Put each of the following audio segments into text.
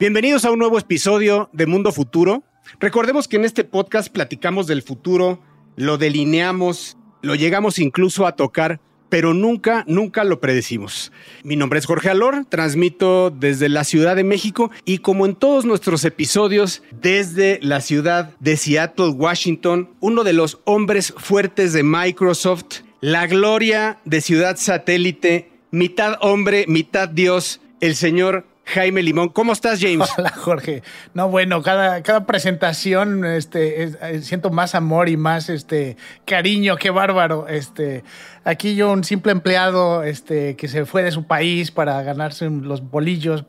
Bienvenidos a un nuevo episodio de Mundo Futuro. Recordemos que en este podcast platicamos del futuro, lo delineamos, lo llegamos incluso a tocar, pero nunca, nunca lo predecimos. Mi nombre es Jorge Alor, transmito desde la Ciudad de México y como en todos nuestros episodios, desde la ciudad de Seattle, Washington, uno de los hombres fuertes de Microsoft, la gloria de Ciudad Satélite, mitad hombre, mitad Dios, el señor Jaime Limón. ¿Cómo estás, James? Hola, Jorge. No, bueno, cada, cada presentación este, eh, siento más amor y más este, cariño, qué bárbaro. Este, aquí yo, un simple empleado este, que se fue de su país para ganarse los bolillos,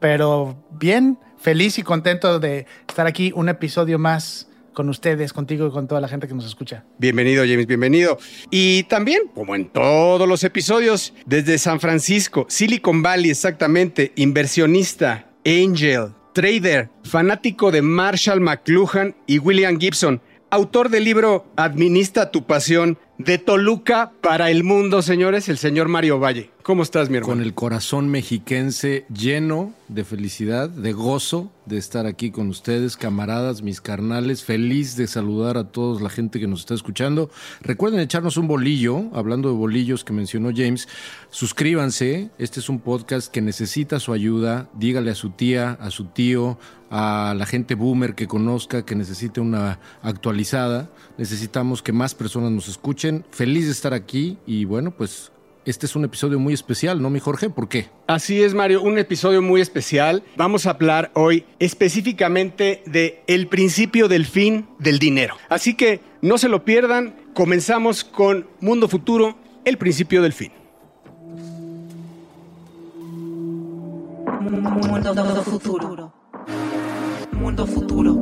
pero bien, feliz y contento de estar aquí un episodio más con ustedes, contigo y con toda la gente que nos escucha. Bienvenido, James, bienvenido. Y también, como en todos los episodios, desde San Francisco, Silicon Valley exactamente, inversionista, angel, trader, fanático de Marshall McLuhan y William Gibson, autor del libro Administra tu pasión, de Toluca para el mundo, señores, el señor Mario Valle. ¿Cómo estás, mi hermano? Con el corazón mexiquense lleno de felicidad, de gozo de estar aquí con ustedes, camaradas, mis carnales. Feliz de saludar a toda la gente que nos está escuchando. Recuerden echarnos un bolillo, hablando de bolillos que mencionó James. Suscríbanse. Este es un podcast que necesita su ayuda. Dígale a su tía, a su tío, a la gente boomer que conozca, que necesite una actualizada. Necesitamos que más personas nos escuchen. Feliz de estar aquí y bueno, pues este es un episodio muy especial, ¿no, mi Jorge? ¿Por qué? Así es, Mario, un episodio muy especial. Vamos a hablar hoy específicamente de el principio del fin del dinero. Así que no se lo pierdan. Comenzamos con Mundo Futuro, el principio del fin. Mundo futuro. Mundo futuro.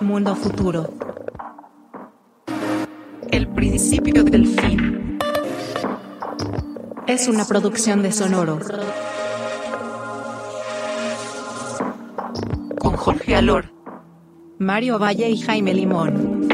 Mundo futuro. El principio del fin. Es una producción de Sonoro. Con Jorge Alor, Mario Valle y Jaime Limón.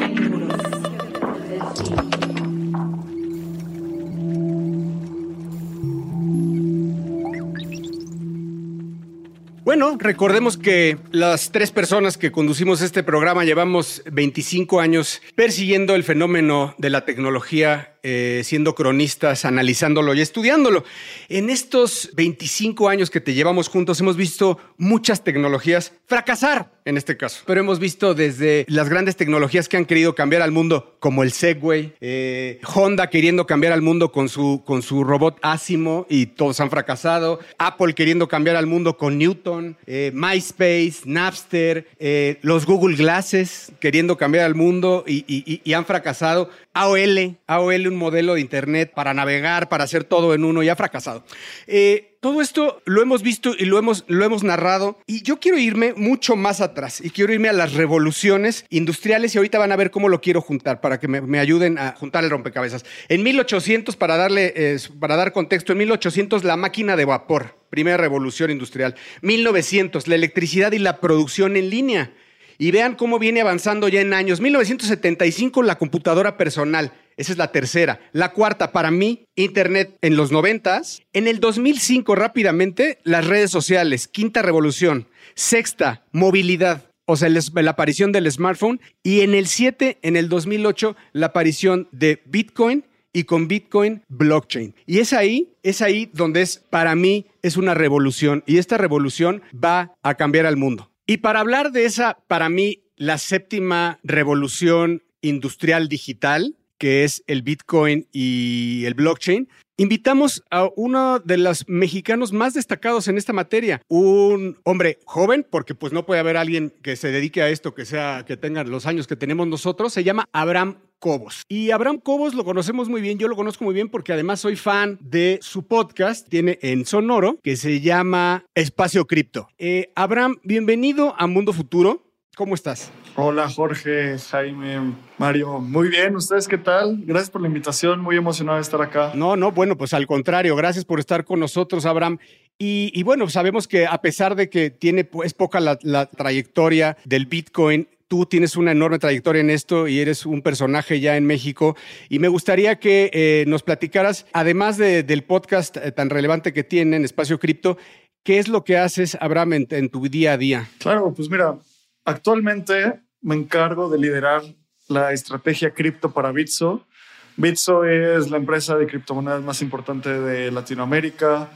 Bueno, recordemos que las tres personas que conducimos este programa llevamos 25 años persiguiendo el fenómeno de la tecnología eh, siendo cronistas, analizándolo y estudiándolo. En estos 25 años que te llevamos juntos hemos visto muchas tecnologías fracasar en este caso, pero hemos visto desde las grandes tecnologías que han querido cambiar al mundo, como el Segway, eh, Honda queriendo cambiar al mundo con su, con su robot Asimo y todos han fracasado, Apple queriendo cambiar al mundo con Newton, eh, MySpace, Napster, los Google Glasses queriendo cambiar al mundo y, y han fracasado. AOL, AOL, un modelo de Internet para navegar, para hacer todo en uno y ha fracasado. Eh, todo esto lo hemos visto y lo hemos, lo hemos narrado y yo quiero irme mucho más atrás y quiero irme a las revoluciones industriales y ahorita van a ver cómo lo quiero juntar para que me, ayuden a juntar el rompecabezas. En 1800, para, darle, eh, para dar contexto, en 1800 la máquina de vapor, primera revolución industrial. 1900, la electricidad y la producción en línea. Y vean cómo viene avanzando ya en años. 1975 la computadora personal. Esa es la tercera. La cuarta, para mí, Internet en los noventas. En el 2005, rápidamente, las redes sociales. Quinta revolución. Sexta, movilidad. O sea, la aparición del smartphone. Y en el 7, en el 2008, la aparición de Bitcoin y con Bitcoin blockchain. Y es ahí, es ahí donde es, para mí, es una revolución. Y esta revolución va a cambiar al mundo. Y para hablar de esa, para mí, la séptima revolución industrial digital, que es el Bitcoin y el blockchain, invitamos a uno de los mexicanos más destacados en esta materia, un hombre joven, porque pues no puede haber alguien que se dedique a esto que sea que tenga los años que tenemos nosotros, se llama Abraham Cobos. Y Abraham Cobos lo conocemos muy bien, yo lo conozco muy bien porque además soy fan de su podcast, tiene en Sonoro, que se llama Espacio Cripto. Eh, Abraham, bienvenido a Mundo Futuro. ¿Cómo estás? Hola Jorge, Jaime, Mario. Muy bien, ¿ustedes qué tal? Gracias por la invitación, muy emocionado de estar acá. No, no, bueno, pues al contrario, gracias por estar con nosotros, Abraham. Y, bueno, sabemos que a pesar de que tiene, es poca la, trayectoria del Bitcoin, tú tienes una enorme trayectoria en esto y eres un personaje ya en México. Y me gustaría que eh, nos platicaras, además del podcast eh, tan relevante que tienen, Espacio Cripto, ¿Qué es lo que haces, Abraham, en, tu día a día? Claro, pues mira, actualmente me encargo de liderar la estrategia cripto para Bitso. Bitso es la empresa de criptomonedas más importante de Latinoamérica.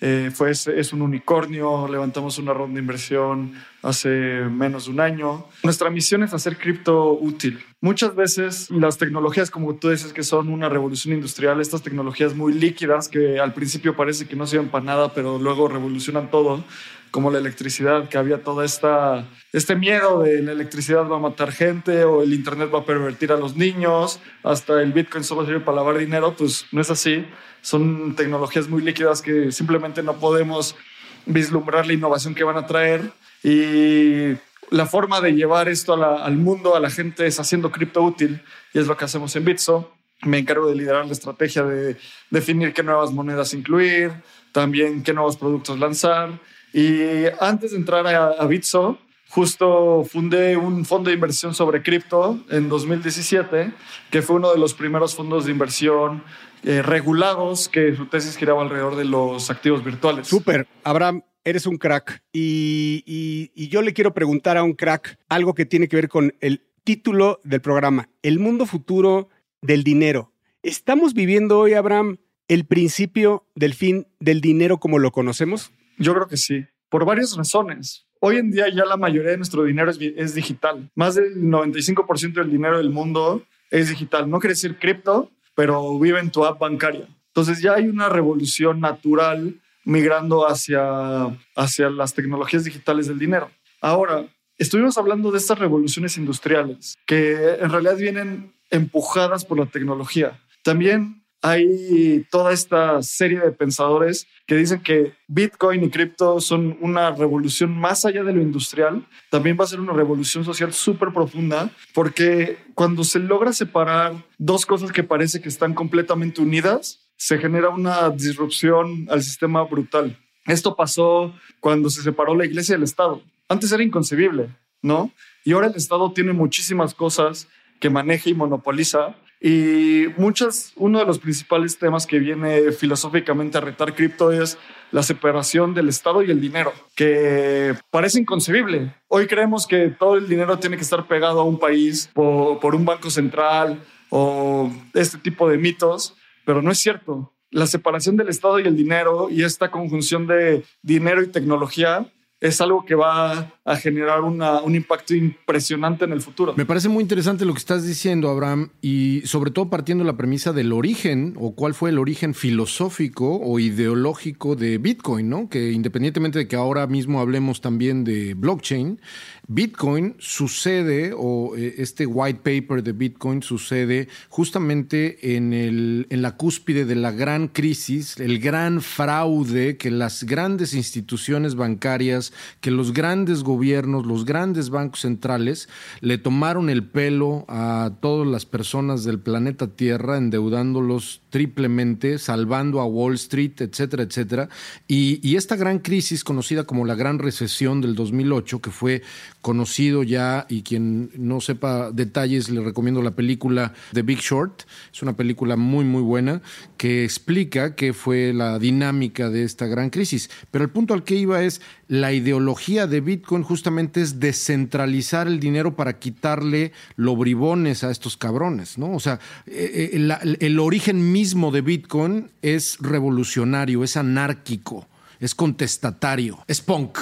Eh, fue, es un unicornio, levantamos una ronda de inversión hace menos de un año. Nuestra misión es hacer cripto útil. Muchas veces las tecnologías, como tú dices, que son una revolución industrial, estas tecnologías muy líquidas que al principio parece que no sirven para nada, pero luego revolucionan todo, como la electricidad, que había todo este miedo de la electricidad va a matar gente o el Internet va a pervertir a los niños, hasta el Bitcoin solo sirve para lavar dinero, pues no es así son tecnologías muy líquidas que simplemente no podemos vislumbrar la innovación que van a traer y la forma de llevar esto al mundo, a la gente, es haciendo cripto útil y es lo que hacemos en Bitso. Me encargo de liderar la estrategia de definir qué nuevas monedas incluir, también qué nuevos productos lanzar. Y antes de entrar a, a Bitso, justo fundé un fondo de inversión sobre cripto en 2017, que fue uno de los primeros fondos de inversión eh, regulados que su tesis giraba alrededor de los activos virtuales. Súper. Abraham, eres un crack. Y, yo le quiero preguntar a un crack algo que tiene que ver con el título del programa, El mundo futuro del dinero. ¿Estamos viviendo hoy, Abraham, el principio del fin del dinero como lo conocemos? Yo creo que sí, por varias razones. Hoy en día ya la mayoría de nuestro dinero es, digital. Más del 95% del dinero del mundo es digital. No quiere decir cripto, pero vive en tu app bancaria. Entonces ya hay una revolución natural migrando hacia, hacia las tecnologías digitales del dinero. Ahora, estuvimos hablando de estas revoluciones industriales que en realidad vienen empujadas por la tecnología. También hay toda esta serie de pensadores que dicen que Bitcoin y cripto son una revolución más allá de lo industrial. También va a ser una revolución social súper profunda porque cuando se logra separar dos cosas que parece que están completamente unidas, se genera una disrupción al sistema brutal. Esto pasó cuando se separó la iglesia del Estado. Antes era inconcebible, ¿no? Y ahora el Estado tiene muchísimas cosas que maneja y monopoliza y muchas, uno de los principales temas que viene filosóficamente a retar cripto es la separación del Estado y el dinero, que parece inconcebible. Hoy creemos que todo el dinero tiene que estar pegado a un país por, por un banco central o este tipo de mitos, pero no es cierto. La separación del Estado y el dinero y esta conjunción de dinero y tecnología es algo que va a generar un impacto impresionante en el futuro. Me parece muy interesante lo que estás diciendo, Abraham, y sobre todo partiendo de la premisa del origen o cuál fue el origen filosófico o ideológico de Bitcoin, ¿no? Que independientemente de que ahora mismo hablemos también de blockchain, Bitcoin sucede, o eh, este white paper de Bitcoin sucede justamente en, el, en la cúspide de la gran crisis, el gran fraude que las grandes instituciones bancarias, que los grandes gobiernos, los grandes bancos centrales le tomaron el pelo a todas las personas del planeta Tierra, endeudándolos triplemente, salvando a Wall Street, etcétera, etcétera. Y, esta gran crisis, conocida como la Gran Recesión del 2008, que fue conocido ya y quien no sepa detalles le recomiendo la película The Big Short. Es una película muy muy buena que explica qué fue la dinámica de esta gran crisis. Pero el punto al que iba es la ideología de Bitcoin justamente es descentralizar el dinero para quitarle los bribones a estos cabrones, ¿no? O sea, eh, eh, el origen mismo de Bitcoin es revolucionario, es anárquico, es contestatario, es punk.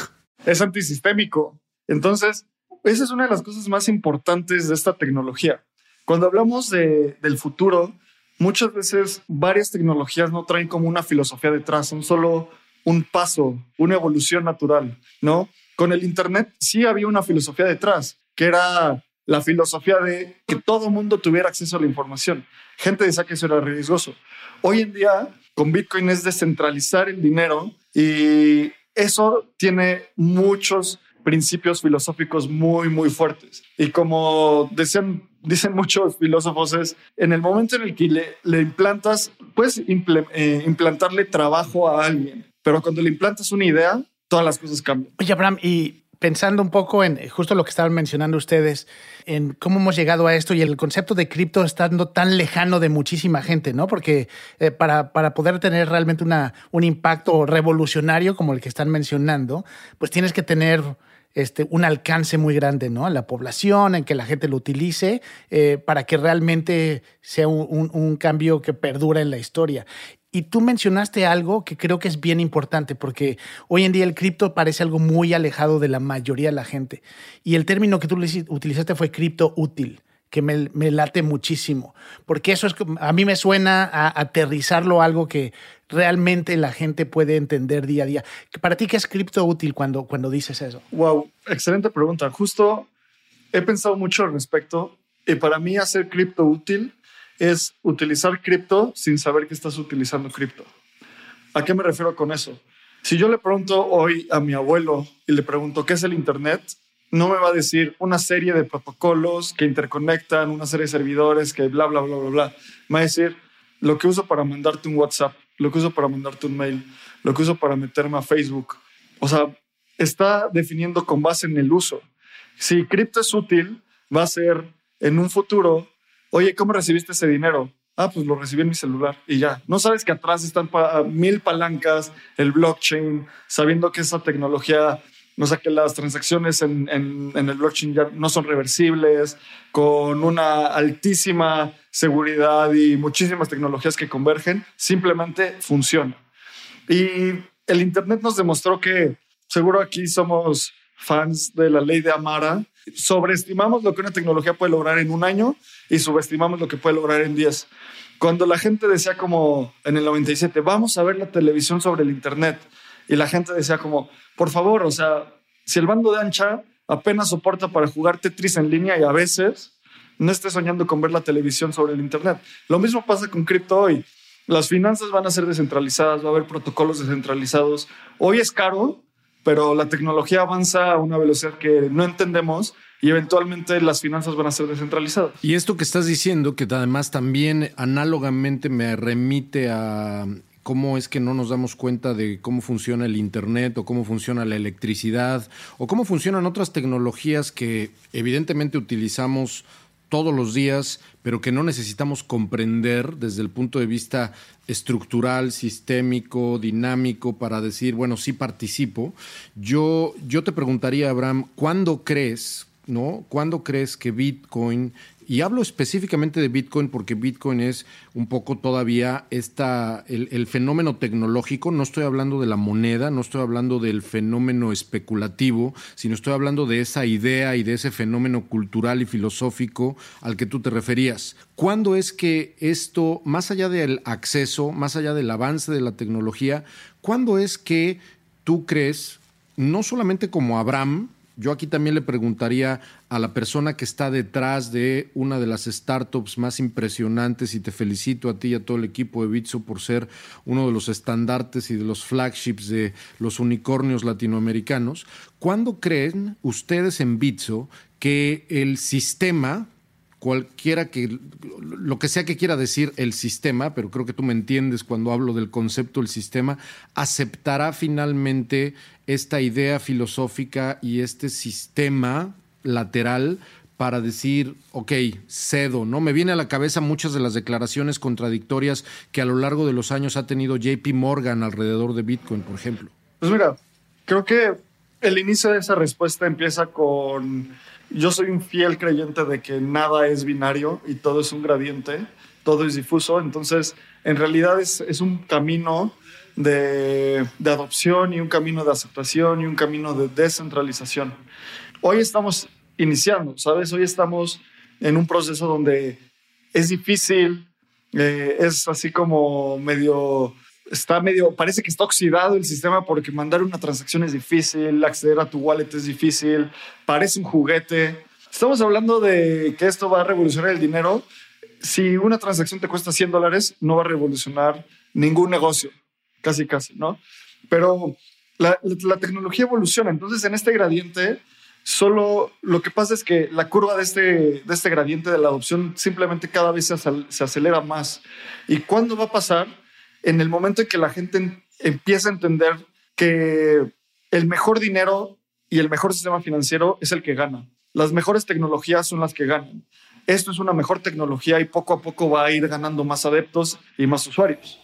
Es antisistémico. Entonces, esa es una de las cosas más importantes de esta tecnología. Cuando hablamos de, del futuro, muchas veces varias tecnologías no traen como una filosofía detrás, son solo un paso, una evolución natural, ¿no? Con el Internet sí había una filosofía detrás, que era la filosofía de que todo mundo tuviera acceso a la información. Gente decía que eso era riesgoso. Hoy en día, con Bitcoin es descentralizar el dinero y eso tiene muchos principios filosóficos muy, muy fuertes. Y como decían, dicen muchos filósofos, es en el momento en el que le, le implantas, puedes eh, implantarle trabajo a alguien, pero cuando le implantas una idea, todas las cosas cambian. Oye, Abraham, y pensando un poco en justo lo que estaban mencionando ustedes, en cómo hemos llegado a esto y el concepto de cripto estando tan lejano de muchísima gente, ¿no? Porque eh, para, para, poder tener realmente una, un impacto revolucionario como el que están mencionando, pues tienes que tener este, un alcance muy grande ¿no? en la población, en que la gente lo utilice, eh, para que realmente sea un, un, cambio que perdura en la historia. Y tú mencionaste algo que creo que es bien importante, porque hoy en día el cripto parece algo muy alejado de la mayoría de la gente. Y el término que tú utilizaste fue cripto útil que me, me, late muchísimo, porque eso es a mí me suena a aterrizarlo a algo que realmente la gente puede entender día a día. Para ti, ¿qué es cripto útil cuando, cuando dices eso? Wow, excelente pregunta. Justo he pensado mucho al respecto y para mí hacer cripto útil es utilizar cripto sin saber que estás utilizando cripto. ¿A qué me refiero con eso? Si yo le pregunto hoy a mi abuelo y le pregunto qué es el Internet, no me va a decir una serie de protocolos que interconectan, una serie de servidores que bla, bla, bla, bla, bla. Me va a decir lo que uso para mandarte un WhatsApp, lo que uso para mandarte un mail, lo que uso para meterme a Facebook. O sea, está definiendo con base en el uso. Si cripto es útil, va a ser en un futuro, oye, ¿cómo recibiste ese dinero? Ah, pues lo recibí en mi celular y ya. No sabes que atrás están mil palancas, el blockchain, sabiendo que esa tecnología o sea, que las transacciones en, en, el blockchain ya no son reversibles, con una altísima seguridad y muchísimas tecnologías que convergen, simplemente funciona. Y el Internet nos demostró que, seguro aquí somos fans de la ley de Amara, sobreestimamos lo que una tecnología puede lograr en un año y subestimamos lo que puede lograr en 10. Cuando la gente decía como en el 97, vamos a ver la televisión sobre el Internet, y la gente decía como, por favor, o sea, si el bando de ancha apenas soporta para jugar Tetris en línea y a veces no esté soñando con ver la televisión sobre el Internet. Lo mismo pasa con cripto hoy. Las finanzas van a ser descentralizadas, va a haber protocolos descentralizados. Hoy es caro, pero la tecnología avanza a una velocidad que no entendemos y eventualmente las finanzas van a ser descentralizadas. Y esto que estás diciendo, que además también análogamente me remite a cómo es que no nos damos cuenta de cómo funciona el Internet o cómo funciona la electricidad o cómo funcionan otras tecnologías que evidentemente utilizamos todos los días, pero que no necesitamos comprender desde el punto de vista estructural, sistémico, dinámico, para decir, bueno, sí participo. Yo, yo te preguntaría, Abraham, ¿cuándo crees, ¿no? ¿Cuándo crees que Bitcoin y hablo específicamente de Bitcoin porque Bitcoin es un poco todavía esta, el, fenómeno tecnológico. No estoy hablando de la moneda, no estoy hablando del fenómeno especulativo, sino estoy hablando de esa idea y de ese fenómeno cultural y filosófico al que tú te referías. ¿Cuándo es que esto, más allá del acceso, más allá del avance de la tecnología, cuándo es que tú crees, no solamente como Abraham, yo aquí también le preguntaría a la persona que está detrás de una de las startups más impresionantes y te felicito a ti y a todo el equipo de Bitso por ser uno de los estandartes y de los flagships de los unicornios latinoamericanos. ¿Cuándo creen ustedes en Bitso que el sistema cualquiera que, lo que sea que quiera decir el sistema, pero creo que tú me entiendes cuando hablo del concepto del sistema, aceptará finalmente esta idea filosófica y este sistema lateral para decir, ok, cedo, ¿no? Me viene a la cabeza muchas de las declaraciones contradictorias que a lo largo de los años ha tenido JP Morgan alrededor de Bitcoin, por ejemplo. Pues mira, creo que el inicio de esa respuesta empieza con yo soy un fiel creyente de que nada es binario y todo es un gradiente, todo es difuso, entonces en realidad es, es un camino de, de, adopción y un camino de aceptación y un camino de descentralización. Hoy estamos iniciando, ¿sabes? Hoy estamos en un proceso donde es difícil, eh, es así como medio está medio, parece que está oxidado el sistema porque mandar una transacción es difícil, acceder a tu wallet es difícil, parece un juguete. Estamos hablando de que esto va a revolucionar el dinero. Si una transacción te cuesta 100 dólares, no va a revolucionar ningún negocio, casi, casi, ¿no? Pero la, la tecnología evoluciona. Entonces, en este gradiente, solo lo que pasa es que la curva de este, de este gradiente de la adopción simplemente cada vez se, se acelera más. ¿Y cuándo va a pasar? En el momento en que la gente empieza a entender que el mejor dinero y el mejor sistema financiero es el que gana. Las mejores tecnologías son las que ganan. Esto es una mejor tecnología y poco a poco va a ir ganando más adeptos y más usuarios.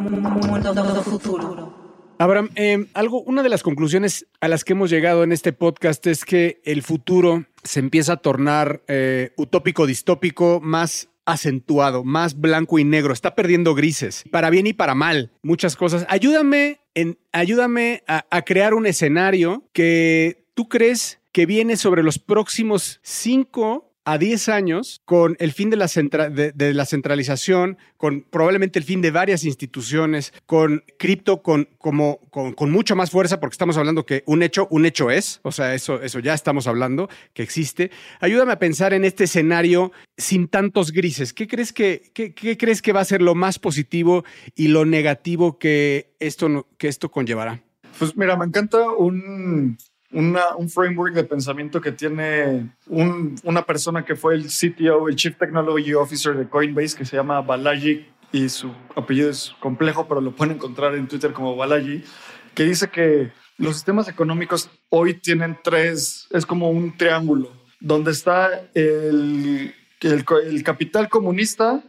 Mundo futuro. Abraham, eh, algo, una de las conclusiones a las que hemos llegado en este podcast es que el futuro se empieza a tornar eh, utópico, distópico, más acentuado, más blanco y negro, está perdiendo grises, para bien y para mal, muchas cosas. Ayúdame, en, ayúdame a, a crear un escenario que tú crees que viene sobre los próximos cinco a 10 años con el fin de la, de, la, centralización, con probablemente el fin de varias instituciones, con cripto con, como, con, con, mucha más fuerza, porque estamos hablando que un hecho, un hecho es, o sea, eso, eso ya estamos hablando, que existe. Ayúdame a pensar en este escenario sin tantos grises. ¿Qué crees que, qué crees que va a ser lo más positivo y lo negativo que esto, que esto conllevará? Pues mira, me encanta un, una, un framework de pensamiento que tiene un, una persona que fue el CTO, el Chief Technology Officer de Coinbase, que se llama Balaji, y su apellido es complejo, pero lo pueden encontrar en Twitter como Balaji, que dice que los sistemas económicos hoy tienen tres, es como un triángulo, donde está el, el, el capital comunista,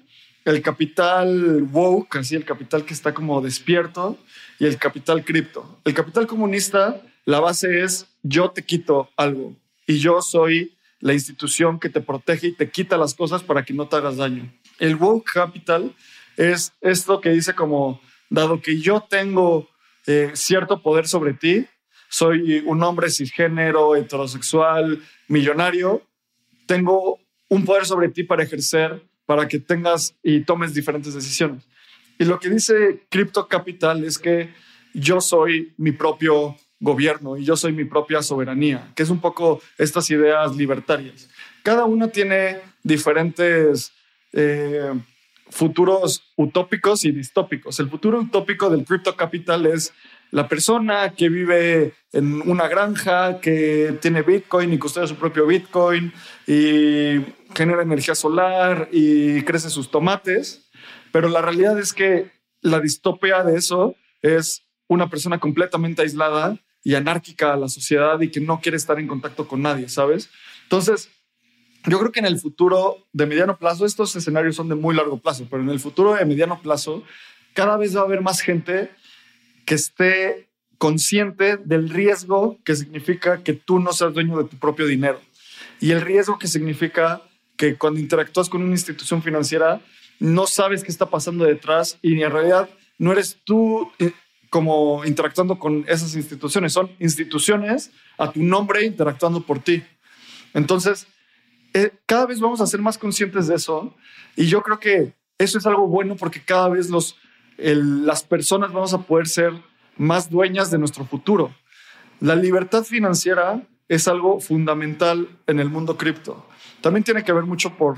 el capital woke, así el capital que está como despierto, y el capital cripto. El capital comunista la base es yo te quito algo y yo soy la institución que te protege y te quita las cosas para que no te hagas daño. El woke capital es esto que dice como, dado que yo tengo eh, cierto poder sobre ti, soy un hombre cisgénero, heterosexual, millonario, tengo un poder sobre ti para ejercer, para que tengas y tomes diferentes decisiones. Y lo que dice Crypto Capital es que yo soy mi propio gobierno y yo soy mi propia soberanía, que es un poco estas ideas libertarias. Cada uno tiene diferentes eh, futuros utópicos y distópicos. El futuro utópico del cripto capital es la persona que vive en una granja, que tiene Bitcoin y custodia su propio Bitcoin y genera energía solar y crece sus tomates. Pero la realidad es que la distopia de eso es una persona completamente aislada y anárquica a la sociedad y que no quiere estar en contacto con nadie, ¿sabes? Entonces, yo creo que en el futuro de mediano plazo, estos escenarios son de muy largo plazo, pero en el futuro de mediano plazo, cada vez va a haber más gente que esté consciente del riesgo que significa que tú no seas dueño de tu propio dinero y el riesgo que significa que cuando interactúas con una institución financiera no sabes qué está pasando detrás y en realidad no eres tú eh, como interactuando con esas instituciones. Son instituciones a tu nombre interactuando por ti. Entonces, eh, cada vez vamos a ser más conscientes de eso y yo creo que eso es algo bueno porque cada vez las personas vamos a poder ser más dueñas de nuestro futuro. La libertad financiera es algo fundamental en el mundo cripto. También tiene que ver mucho por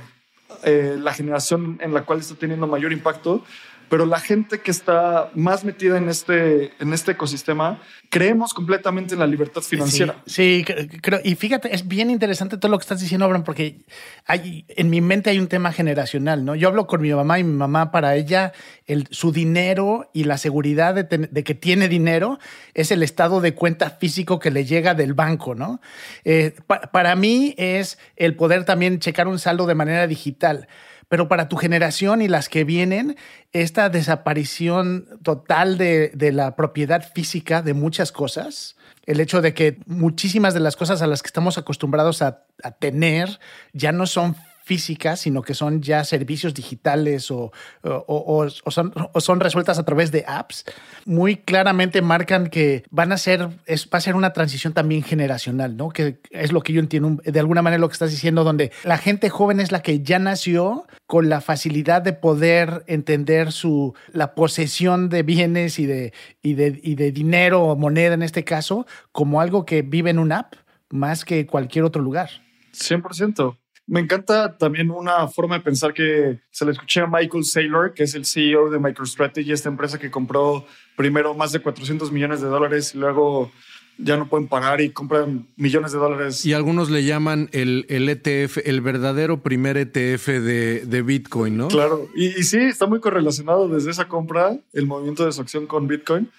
eh, la generación en la cual está teniendo mayor impacto, pero la gente que está más metida en este, en este ecosistema, creemos completamente en la libertad financiera. Sí, sí, creo, y fíjate, es bien interesante todo lo que estás diciendo, Abraham, porque hay, en mi mente hay un tema generacional, ¿no? Yo hablo con mi mamá y mi mamá, para ella, el, su dinero y la seguridad de, ten, de, que tiene dinero es el estado de cuenta físico que le llega del banco, ¿no? Eh, pa, para mí es el poder también checar un saldo de manera digital pero para tu generación y las que vienen, esta desaparición total de, la propiedad física de muchas cosas, el hecho de que muchísimas de las cosas a las que estamos acostumbrados a, a tener ya no son físicas, sino que son ya servicios digitales o, o, son resueltas a través de apps, muy claramente marcan que van a ser, es, va a ser una transición también generacional, ¿no? Que es lo que yo entiendo, de alguna manera lo que estás diciendo, donde la gente joven es la que ya nació con la facilidad de poder entender su, la posesión de bienes y de, y de, y de dinero o moneda en este caso como algo que vive en una app más que cualquier otro lugar. 100%. Me encanta también una forma de pensar que se le escuché a Michael Saylor, que es el CEO de MicroStrategy, esta empresa que compró primero más de 400 millones de dólares y luego ya no pueden pagar y compran millones de dólares. Y algunos le llaman el, el ETF, el verdadero primer ETF de, de Bitcoin, ¿no? Claro, y, y, sí, está muy correlacionado desde esa compra, el movimiento de su acción con Bitcoin.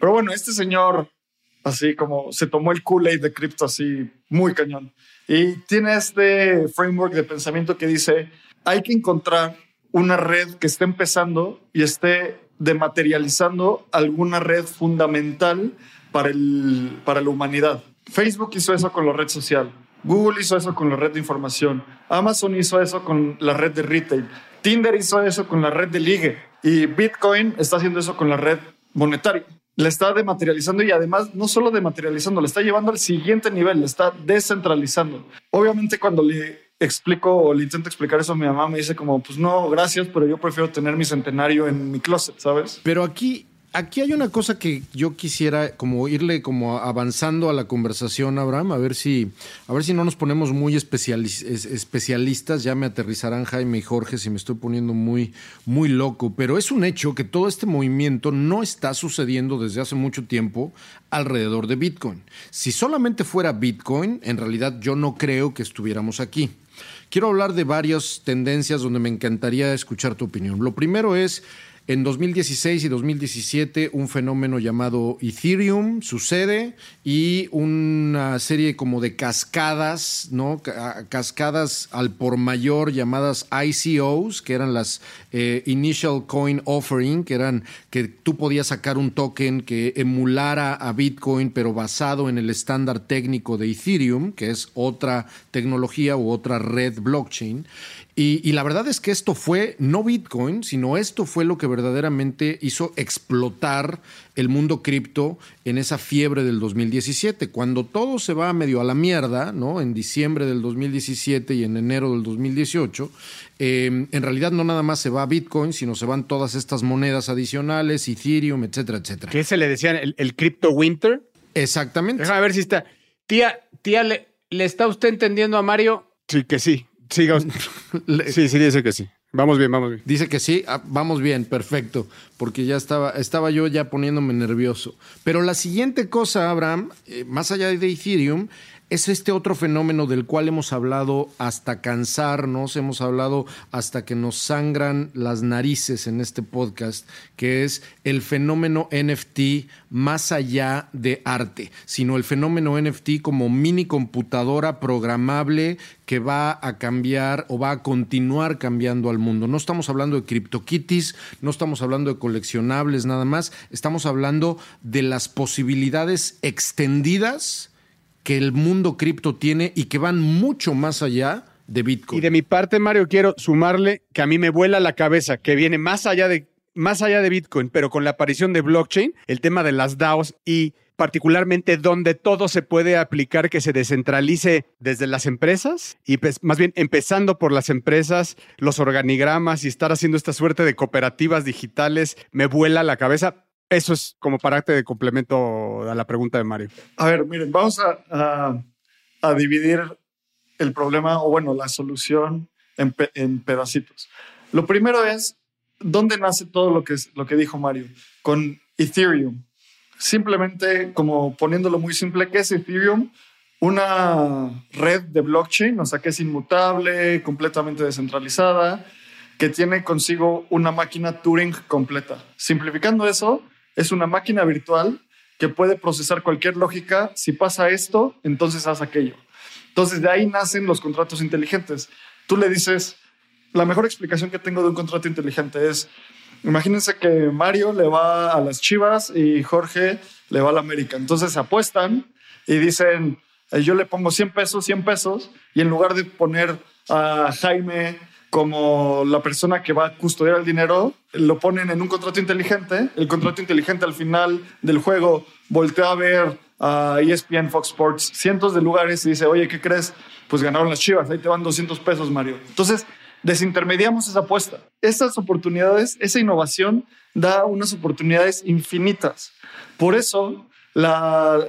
Pero bueno, este señor, así como se tomó el Kool-Aid de cripto así muy cañón. Y tiene este framework de pensamiento que dice, hay que encontrar una red que esté empezando y esté dematerializando alguna red fundamental para, el, para la humanidad. Facebook hizo eso con la red social. Google hizo eso con la red de información. Amazon hizo eso con la red de retail. Tinder hizo eso con la red de ligue. Y Bitcoin está haciendo eso con la red monetaria. Le está dematerializando y además no solo dematerializando, le está llevando al siguiente nivel, le está descentralizando. Obviamente cuando le explico o le intento explicar eso a mi mamá, me dice como, pues no, gracias, pero yo prefiero tener mi centenario en mi closet, ¿sabes? Pero aquí aquí hay una cosa que yo quisiera como irle como avanzando a la conversación, Abraham, a ver si, a ver si no nos ponemos muy especialistas. Ya me aterrizarán Jaime y Jorge si me estoy poniendo muy, muy loco. Pero es un hecho que todo este movimiento no está sucediendo desde hace mucho tiempo alrededor de Bitcoin. Si solamente fuera Bitcoin, en realidad yo no creo que estuviéramos aquí. Quiero hablar de varias tendencias donde me encantaría escuchar tu opinión. Lo primero es en 2016 y 2017 un fenómeno llamado Ethereum sucede y una serie como de cascadas, ¿no? Cascadas al por mayor llamadas ICOs, que eran las eh, Initial Coin Offering, que eran que tú podías sacar un token que emulara a Bitcoin, pero basado en el estándar técnico de Ethereum, que es otra tecnología u otra red blockchain. Y, la verdad es que esto fue no Bitcoin, sino esto fue lo que verdaderamente hizo explotar el mundo cripto en esa fiebre del 2017. Cuando todo se va medio a la mierda, ¿no? En diciembre del 2017 y en enero del 2018, em, en realidad no nada más se va Bitcoin, sino se van todas estas monedas adicionales, Ethereum, etcétera, etcétera. ¿Qué se le decían el, el Crypto Winter? Exactamente. Déjame ver si está. Tía, tía, ¿le, ¿le está usted entendiendo a Mario? Sí, que sí. Siga. sí, sí, dice que sí. Vamos bien, vamos bien. Dice que sí, ah, vamos bien, perfecto, porque ya estaba, estaba yo ya poniéndome nervioso. Pero la siguiente cosa, Abraham, eh, más allá de Ethereum, es este otro fenómeno del cual hemos hablado hasta cansarnos, hemos hablado hasta que nos sangran las narices en este podcast, que es el fenómeno NFT más allá de arte, sino el fenómeno NFT como mini computadora programable que va a cambiar o va a continuar cambiando al mundo. No estamos hablando de CryptoKitties, no estamos hablando de coleccionables nada más, estamos hablando de las posibilidades extendidas que el mundo cripto tiene y que van mucho más allá de Bitcoin. Y de mi parte, Mario, quiero sumarle que a mí me vuela la cabeza, que viene más allá de, más allá de Bitcoin, pero con la aparición de blockchain, el tema de las DAOs y particularmente donde todo se puede aplicar, que se descentralice desde las empresas y pues, más bien empezando por las empresas, los organigramas y estar haciendo esta suerte de cooperativas digitales, me vuela la cabeza. Eso es como parte de complemento a la pregunta de Mario. A ver, miren, vamos a, a, dividir el problema o bueno, la solución en, en, pedacitos. Lo primero es, ¿dónde nace todo lo que, lo que dijo Mario? Con Ethereum. Simplemente, como poniéndolo muy simple, ¿qué es Ethereum? Una red de blockchain, o sea, que es inmutable, completamente descentralizada, que tiene consigo una máquina Turing completa. Simplificando eso, es una máquina virtual que puede procesar cualquier lógica. Si pasa esto, entonces haz aquello. Entonces de ahí nacen los contratos inteligentes. Tú le dices, la mejor explicación que tengo de un contrato inteligente es, imagínense que Mario le va a las Chivas y Jorge le va a la América. Entonces se apuestan y dicen, eh, yo le pongo 100 pesos, 100 pesos, y en lugar de poner a Jaime como la persona que va a custodiar el dinero, lo ponen en un contrato inteligente. El contrato inteligente al final del juego voltea a ver a ESPN, Fox Sports, cientos de lugares y dice, oye, ¿qué crees? Pues ganaron las Chivas, ahí te van 200 pesos, Mario. Entonces, desintermediamos esa apuesta. Estas oportunidades, esa innovación da unas oportunidades infinitas. Por eso,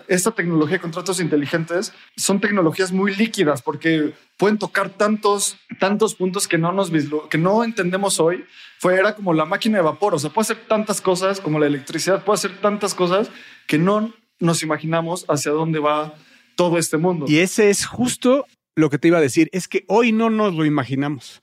esta tecnología de contratos inteligentes son tecnologías muy líquidas porque pueden tocar tantos, tantos puntos que no, nos que no entendemos hoy. Fue, era como la máquina de vapor, o sea, puede hacer tantas cosas como la electricidad, puede hacer tantas cosas que no nos imaginamos hacia dónde va todo este mundo. Y ese es justo lo que te iba a decir, es que hoy no nos lo imaginamos.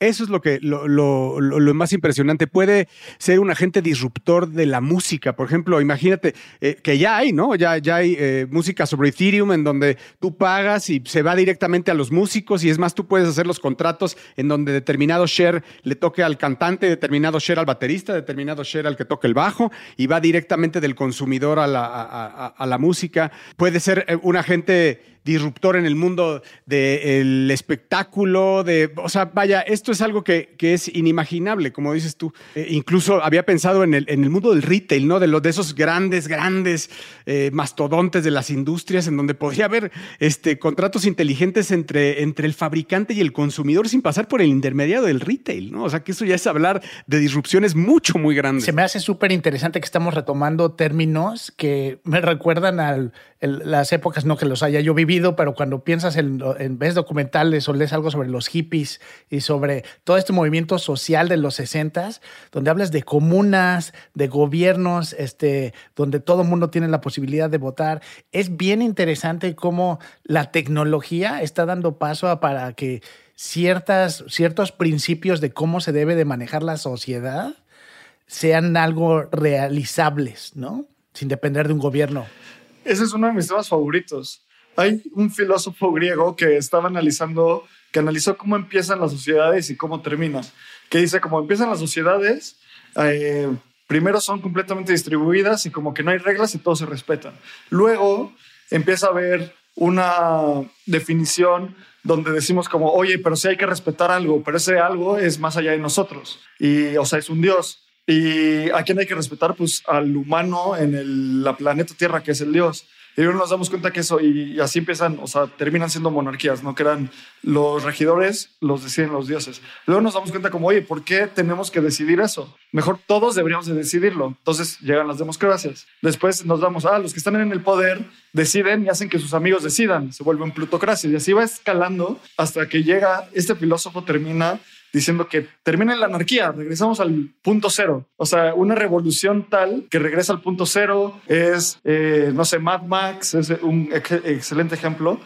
Eso es lo que lo, lo, más impresionante. Puede ser un agente disruptor de la música. Por ejemplo, imagínate eh, que ya hay, ¿no? Ya, ya hay eh, música sobre Ethereum en donde tú pagas y se va directamente a los músicos y es más, tú puedes hacer los contratos en donde determinado share le toque al cantante, determinado share al baterista, determinado share al que toque el bajo y va directamente del consumidor a la, a la música. Puede ser eh, un agente disruptor en el mundo del espectáculo, de, o sea, vaya, esto es algo que, que es inimaginable, como dices tú. Eh, incluso había pensado en el, en el mundo del retail, ¿no? De, los, de esos grandes, grandes eh, mastodontes de las industrias, en donde podría haber este, contratos inteligentes entre, entre el fabricante y el consumidor sin pasar por el intermediario del retail, ¿no? O sea, que eso ya es hablar de disrupciones mucho, muy grandes. Se me hace súper interesante que estamos retomando términos que me recuerdan a las épocas, no que los haya yo vivido pero cuando piensas en, ves documentales o lees algo sobre los hippies y sobre todo este movimiento social de los 60 donde hablas de comunas, de gobiernos, este, donde todo el mundo tiene la posibilidad de votar, es bien interesante cómo la tecnología está dando paso a para que ciertas, ciertos principios de cómo se debe de manejar la sociedad sean algo realizables, ¿no? Sin depender de un gobierno. Ese es uno de mis temas favoritos. Hay un filósofo griego que estaba analizando, que analizó cómo empiezan las sociedades y cómo terminan. Que dice, cómo empiezan las sociedades, eh, primero son completamente distribuidas y como que no hay reglas y todos se respetan. Luego empieza a haber una definición donde decimos como, oye, pero sí hay que respetar algo, pero ese algo es más allá de nosotros. Y, o sea, es un Dios. ¿Y a quién hay que respetar? Pues al humano en el la planeta Tierra, que es el Dios. Y luego nos damos cuenta que eso, y, así empiezan, o sea, terminan siendo monarquías, ¿no? Que eran los regidores, los deciden los dioses. Luego nos damos cuenta como, oye, ¿por qué tenemos que decidir eso? Mejor todos deberíamos de decidirlo. Entonces llegan las democracias. Después nos damos, ah, los que están en el poder deciden y hacen que sus amigos decidan. Se vuelven plutocracias. Y así va escalando hasta que llega, este filósofo termina diciendo que termina la anarquía, regresamos al punto cero. O sea, una revolución tal que regresa al punto cero es, eh, no sé, Mad Max es un excelente ejemplo.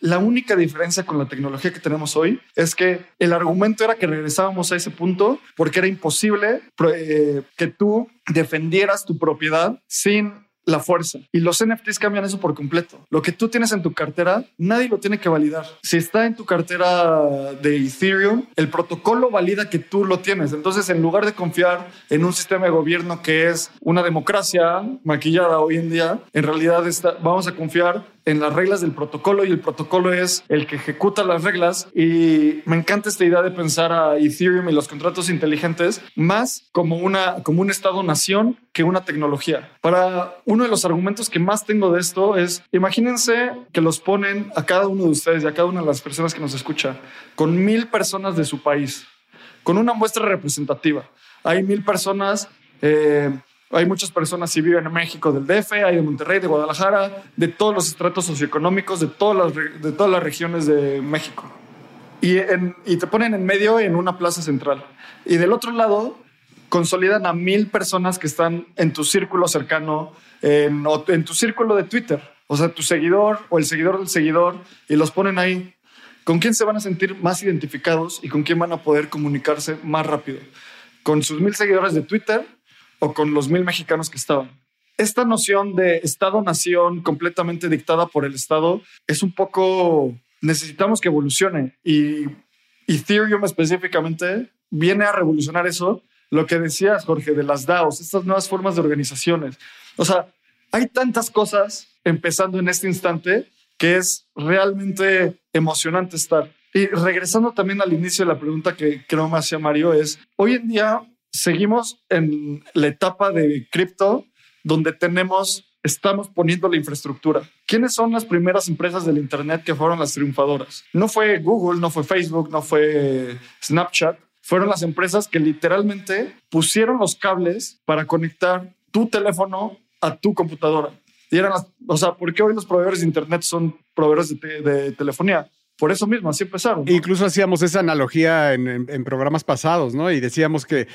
la única diferencia con la tecnología que tenemos hoy es que el argumento era que regresábamos a ese punto porque era imposible eh, que tú defendieras tu propiedad sin la fuerza. Y los NFTs cambian eso por completo. Lo que tú tienes en tu cartera, nadie lo tiene que validar. Si está en tu cartera de Ethereum, el protocolo valida que tú lo tienes. Entonces, en lugar de confiar en un sistema de gobierno que es una democracia maquillada hoy en día, en realidad vamos a confiar en las reglas del protocolo y el protocolo es el que ejecuta las reglas y me encanta esta idea de pensar a Ethereum y los contratos inteligentes más como una como un estado nación que una tecnología. Para uno de los argumentos que más tengo de esto es imagínense que los ponen a cada uno de ustedes y a cada una de las personas que nos escucha con mil personas de su país, con una muestra representativa. Hay mil personas eh, hay muchas personas que viven en México del DF, hay de Monterrey, de Guadalajara, de todos los estratos socioeconómicos, de todas las, de todas las regiones de México. Y, y te ponen en medio en una plaza central. Y del otro lado consolidan a mil personas que están en tu círculo cercano, en, en tu círculo de Twitter. O sea, tu seguidor o el seguidor del seguidor, y los ponen ahí. ¿Con quién se van a sentir más identificados y con quién van a poder comunicarse más rápido? ¿Con sus mil seguidores de Twitter o con los mil mexicanos que estaban. Esta noción de Estado-nación completamente dictada por el Estado es un poco, necesitamos que evolucione y Ethereum específicamente viene a revolucionar eso, lo que decías, Jorge, de las DAOs, estas nuevas formas de organizaciones. O sea, hay tantas cosas empezando en este instante que es realmente emocionante estar. Y regresando también al inicio de la pregunta que creo me hacía Mario, es, hoy en día seguimos en la etapa de cripto donde tenemos, estamos poniendo la infraestructura. ¿Quiénes son las primeras empresas del Internet que fueron las triunfadoras? No fue Google, no fue Facebook, no fue Snapchat. Fueron las empresas que literalmente pusieron los cables para conectar tu teléfono a tu computadora. Y eran las, o sea, ¿por qué hoy los proveedores de Internet son proveedores de telefonía? Por eso mismo, así empezaron. ¿no? Incluso hacíamos esa analogía en, en- en programas pasados, ¿no? Y decíamos que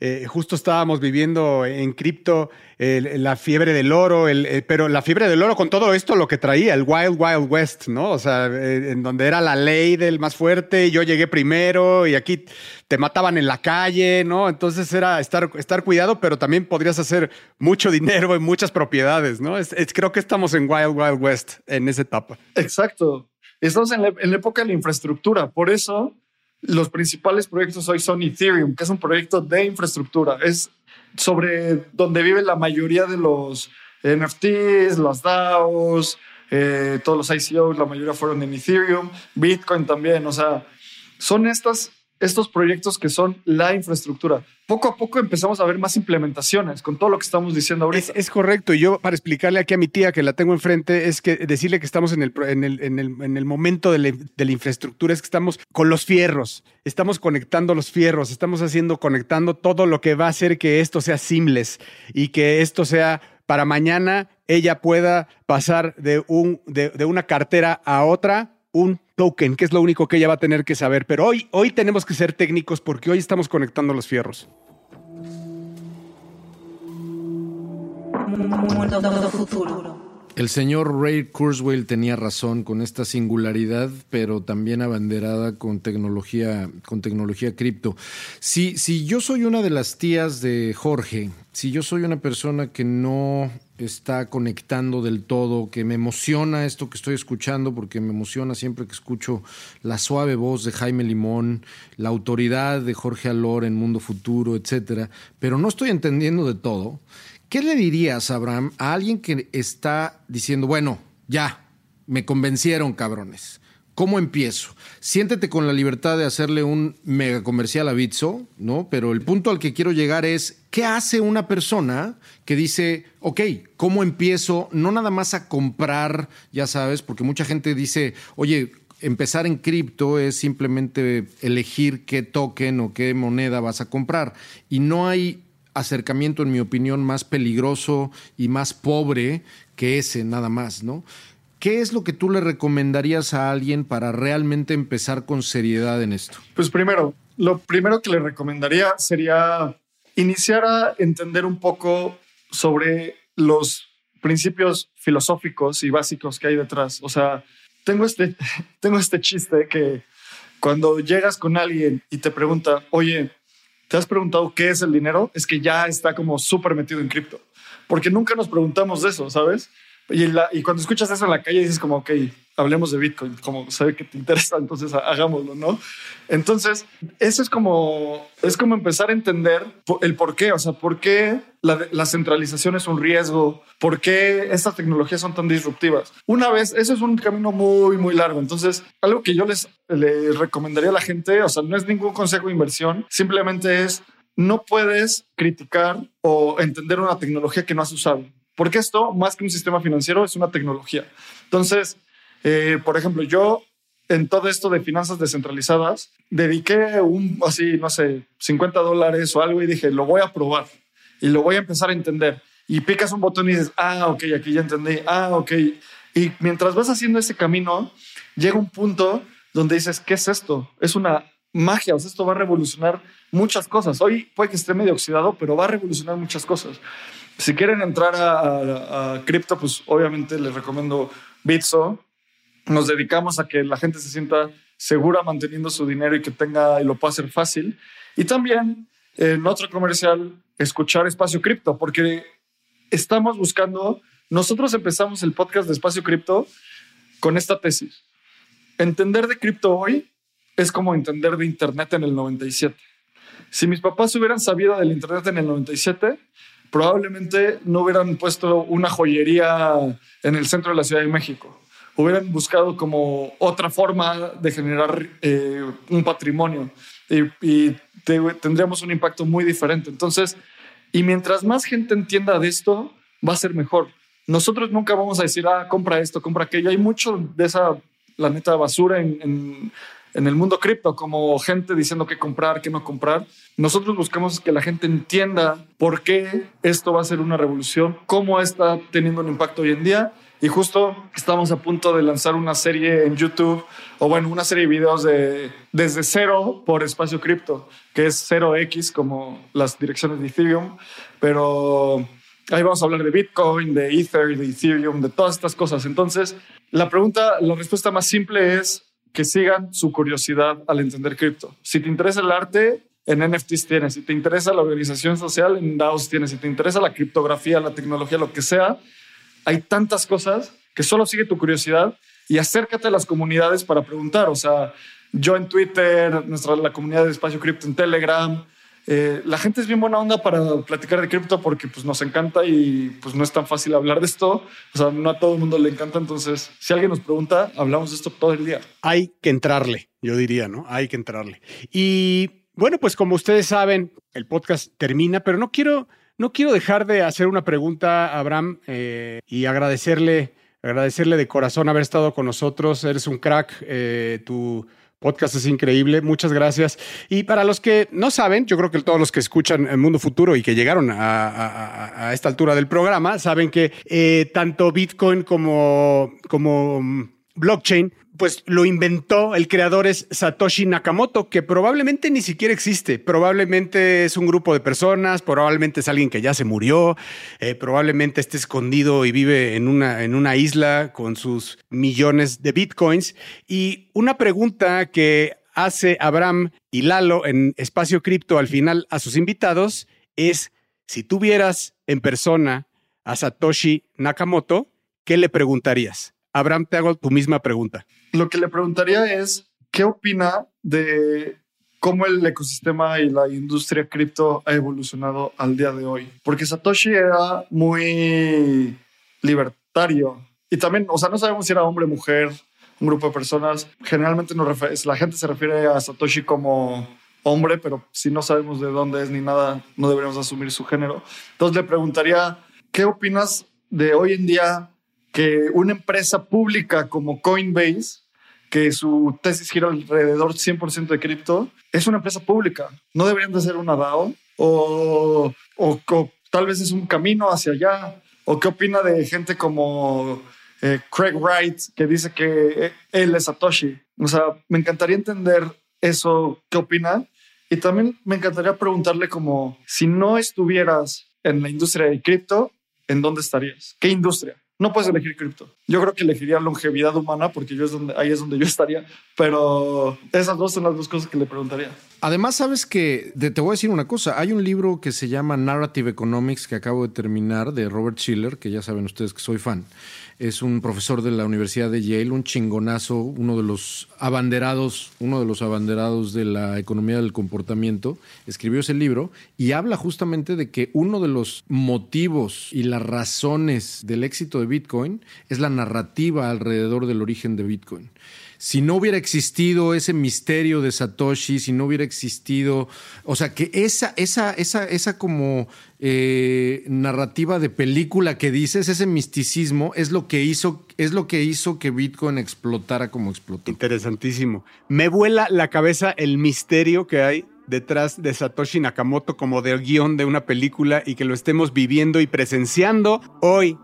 eh, justo estábamos viviendo en cripto la fiebre del oro, el- el- pero la fiebre del oro con todo esto lo que traía, el Wild Wild West, ¿no? O sea, eh, en donde era la ley del más fuerte, yo llegué primero y aquí te mataban en la calle, ¿no? Entonces era estar, estar cuidado, pero también podrías hacer mucho dinero en muchas propiedades, ¿no? Es- es- creo que estamos en Wild Wild West en esa etapa. Exacto. Estamos en la, en la época de la infraestructura. Por eso los principales proyectos hoy son Ethereum, que es un proyecto de infraestructura. Es sobre donde vive la mayoría de los NFTs, las DAOs, eh, todos los ICOs, la mayoría fueron en Ethereum, Bitcoin también. O sea, son estas, estos proyectos que son la infraestructura. Poco a poco empezamos a ver más implementaciones con todo lo que estamos diciendo ahorita. Es, correcto. Y yo, para explicarle aquí a mi tía que la tengo enfrente, es que decirle que estamos en el, en el, en el, en el momento de la, infraestructura, es que estamos con los fierros, estamos conectando los fierros, estamos haciendo, conectando todo lo que va a hacer que esto sea seamless y que esto sea para mañana ella pueda pasar de, un, de, de una cartera a otra un token, que es lo único que ella va a tener que saber. Pero hoy, hoy tenemos que ser técnicos porque hoy estamos conectando los fierros. Futuro. El señor Ray Kurzweil tenía razón con esta singularidad, pero también abanderada con tecnología, con tecnología cripto. Si, si yo soy una de las tías de Jorge, si yo soy una persona que no está conectando del todo, que me emociona esto que estoy escuchando, porque me emociona siempre que escucho la suave voz de Jaime Limón, la autoridad de Jorge Alor en Mundo Futuro, etcétera, pero no estoy entendiendo de todo. ¿Qué le dirías, Abraham, a alguien que está diciendo, bueno, ya, me convencieron, cabrones? ¿Cómo empiezo? Siéntete con la libertad de hacerle un mega comercial a Bitso, ¿no? Pero el punto al que quiero llegar es, ¿qué hace una persona que dice, ok, ¿cómo empiezo? No nada más a comprar, ya sabes, porque mucha gente dice, oye, empezar en cripto es simplemente elegir qué token o qué moneda vas a comprar. Y no hay acercamiento, en mi opinión, más peligroso y más pobre que ese, nada más, ¿no? ¿Qué es lo que tú le recomendarías a alguien para realmente empezar con seriedad en esto? Pues primero, lo primero que le recomendaría sería iniciar a entender un poco sobre los principios filosóficos y básicos que hay detrás. O sea, tengo este, tengo este chiste que cuando llegas con alguien y te pregunta, oye, ¿te has preguntado qué es el dinero? Es que ya está como súper metido en cripto. Porque nunca nos preguntamos de eso, ¿sabes? Y, cuando escuchas eso en la calle dices como, ok, hablemos de Bitcoin, como sabe que te interesa, entonces ha- hagámoslo, ¿no? Entonces, eso es como, es como empezar a entender el por qué, o sea, por qué la, la centralización es un riesgo, por qué estas tecnologías son tan disruptivas. Una vez, eso es un camino muy, muy largo. Entonces, algo que yo les, les recomendaría a la gente, o sea, no es ningún consejo de inversión, simplemente es, no puedes criticar o entender una tecnología que no has usado. Porque esto, más que un sistema financiero, es una tecnología. Entonces, eh, por ejemplo, yo en todo esto de finanzas descentralizadas, dediqué un, así, no sé, 50 dólares o algo y dije, lo voy a probar y lo voy a empezar a entender. Y picas un botón y dices, ah, ok, aquí ya entendí, ah, ok. Y mientras vas haciendo ese camino, llega un punto donde dices, ¿qué es esto? Es una magia, o sea, esto va a revolucionar muchas cosas. Hoy puede que esté medio oxidado, pero va a revolucionar muchas cosas. Si quieren entrar a, a- a cripto, pues obviamente les recomiendo Bitso. Nos dedicamos a que la gente se sienta segura manteniendo su dinero y que tenga y lo pueda hacer fácil. Y también en otro comercial, escuchar Espacio Cripto, porque estamos buscando, nosotros empezamos el podcast de Espacio Cripto con esta tesis. Entender de cripto hoy es como entender de Internet en el 97. Si mis papás hubieran sabido del Internet en el 97, probablemente no hubieran puesto una joyería en el centro de la Ciudad de México. Hubieran buscado como otra forma de generar eh, un patrimonio y, y te- tendríamos un impacto muy diferente. Entonces, y mientras más gente entienda de esto, va a ser mejor. Nosotros nunca vamos a decir, ah, compra esto, compra aquello. Hay mucho de esa, la neta, basura en- en el mundo cripto, como gente diciendo qué comprar, qué no comprar. Nosotros buscamos que la gente entienda por qué esto va a ser una revolución, cómo está teniendo un impacto hoy en día Y justo estamos a punto de lanzar una serie en YouTube, o bueno, una serie de videos de desde cero por espacio cripto, que es 0x como las direcciones de Ethereum, pero ahí vamos a hablar de Bitcoin, de Ether, de Ethereum, de todas estas cosas. Entonces, la pregunta, la respuesta más simple es que sigan su curiosidad al entender cripto. Si te interesa el arte, en NFTs tienes. Si te interesa la organización social, en DAOs tienes. Si te interesa la criptografía, la tecnología, lo que sea, hay tantas cosas que solo sigue tu curiosidad y acércate a las comunidades para preguntar. O sea, yo en Twitter, nuestra, la comunidad de Espacio Cripto en Telegram. Eh, la gente es bien buena onda para platicar de cripto porque pues, nos encanta y pues, no es tan fácil hablar de esto. O sea, no a todo el mundo le encanta. Entonces, si alguien nos pregunta, hablamos de esto todo el día. Hay que entrarle, yo diría, ¿no? Hay que entrarle. Y bueno, pues como ustedes saben, el podcast termina, pero no quiero no quiero dejar de hacer una pregunta a Abraham eh, y agradecerle, agradecerle de corazón haber estado con nosotros. Eres un crack, eh, tu podcast es increíble, muchas gracias. Y para los que no saben, yo creo que todos los que escuchan el Mundo Futuro y que llegaron a, esta altura del programa, saben que eh, tanto Bitcoin como, como mm, blockchain pues lo inventó, el creador es Satoshi Nakamoto, que probablemente ni siquiera existe, probablemente es un grupo de personas, probablemente es alguien que ya se murió, eh, probablemente esté escondido y vive en una, en una isla con sus millones de bitcoins. Y una pregunta que hace Abraham y Lalo en Espacio Cripto al final a sus invitados es, si tuvieras en persona a Satoshi Nakamoto, ¿qué le preguntarías? Abraham, te hago tu misma pregunta lo que le preguntaría es, ¿qué opina de cómo el ecosistema y la industria cripto ha evolucionado al día de hoy? Porque Satoshi era muy libertario y también, o sea, no sabemos si era hombre, mujer, un grupo de personas. Generalmente la gente se refiere a Satoshi como hombre, pero si no sabemos de dónde es ni nada, no deberíamos asumir su género. Entonces le preguntaría, ¿qué opinas de hoy en día que una empresa pública como Coinbase que su tesis gira alrededor 100% de cripto, es una empresa pública. No deberían de ser una DAO o, o, tal vez es un camino hacia allá. ¿O qué opina de gente como eh, Craig Wright, que dice que él es Satoshi? O sea, me encantaría entender eso, qué opina. Y también me encantaría preguntarle como, si no estuvieras en la industria de cripto, ¿en dónde estarías? ¿Qué industria? No puedes elegir cripto. Yo creo que elegiría longevidad humana porque yo es donde, ahí es donde yo estaría. Pero esas dos son las dos cosas que le preguntaría. Además, sabes que te voy a decir una cosa. Hay un libro que se llama Narrative Economics que acabo de terminar de Robert Schiller, que ya saben ustedes que soy fan es un profesor de la Universidad de Yale, un chingonazo, uno de los abanderados, uno de los abanderados de la economía del comportamiento, escribió ese libro y habla justamente de que uno de los motivos y las razones del éxito de Bitcoin es la narrativa alrededor del origen de Bitcoin si no hubiera existido ese misterio de Satoshi, si no hubiera existido, o sea, que esa, esa, esa, esa como eh, narrativa de película que dices, ese misticismo, es lo que hizo, es lo que hizo que Bitcoin explotara como explotó. Interesantísimo. Me vuela la cabeza el misterio que hay detrás de Satoshi Nakamoto como del guion de una película y que lo estemos viviendo y presenciando hoy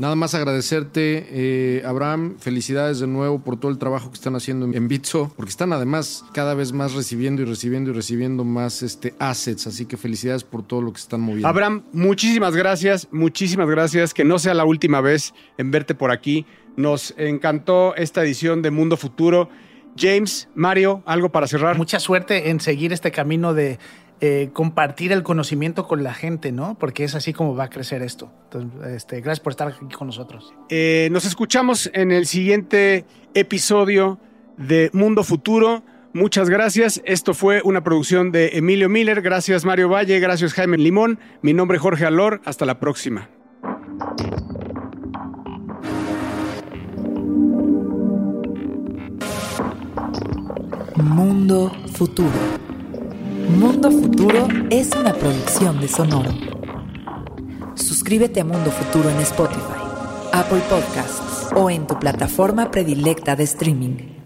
Nada más agradecerte, eh, Abraham. Felicidades de nuevo por todo el trabajo que están haciendo en Bitso, porque están además cada vez más recibiendo y recibiendo y recibiendo más este, assets. Así que felicidades por todo lo que están moviendo. Abraham, muchísimas gracias, muchísimas gracias. Que no sea la última vez en verte por aquí. Nos encantó esta edición de Mundo Futuro. James, Mario, algo para cerrar. Mucha suerte en seguir este camino de eh, compartir el conocimiento con la gente, ¿no? Porque es así como va a crecer esto. Entonces, este, gracias por estar aquí con nosotros. Eh, nos escuchamos en el siguiente episodio de Mundo Futuro. Muchas gracias. Esto fue una producción de Emilio Miller. Gracias Mario Valle. Gracias Jaime Limón. Mi nombre es Jorge Alor. Hasta la próxima. Mundo Futuro. Mundo Futuro es una producción de Sonoro. Suscríbete a Mundo Futuro en Spotify, Apple Podcasts o en tu plataforma predilecta de streaming.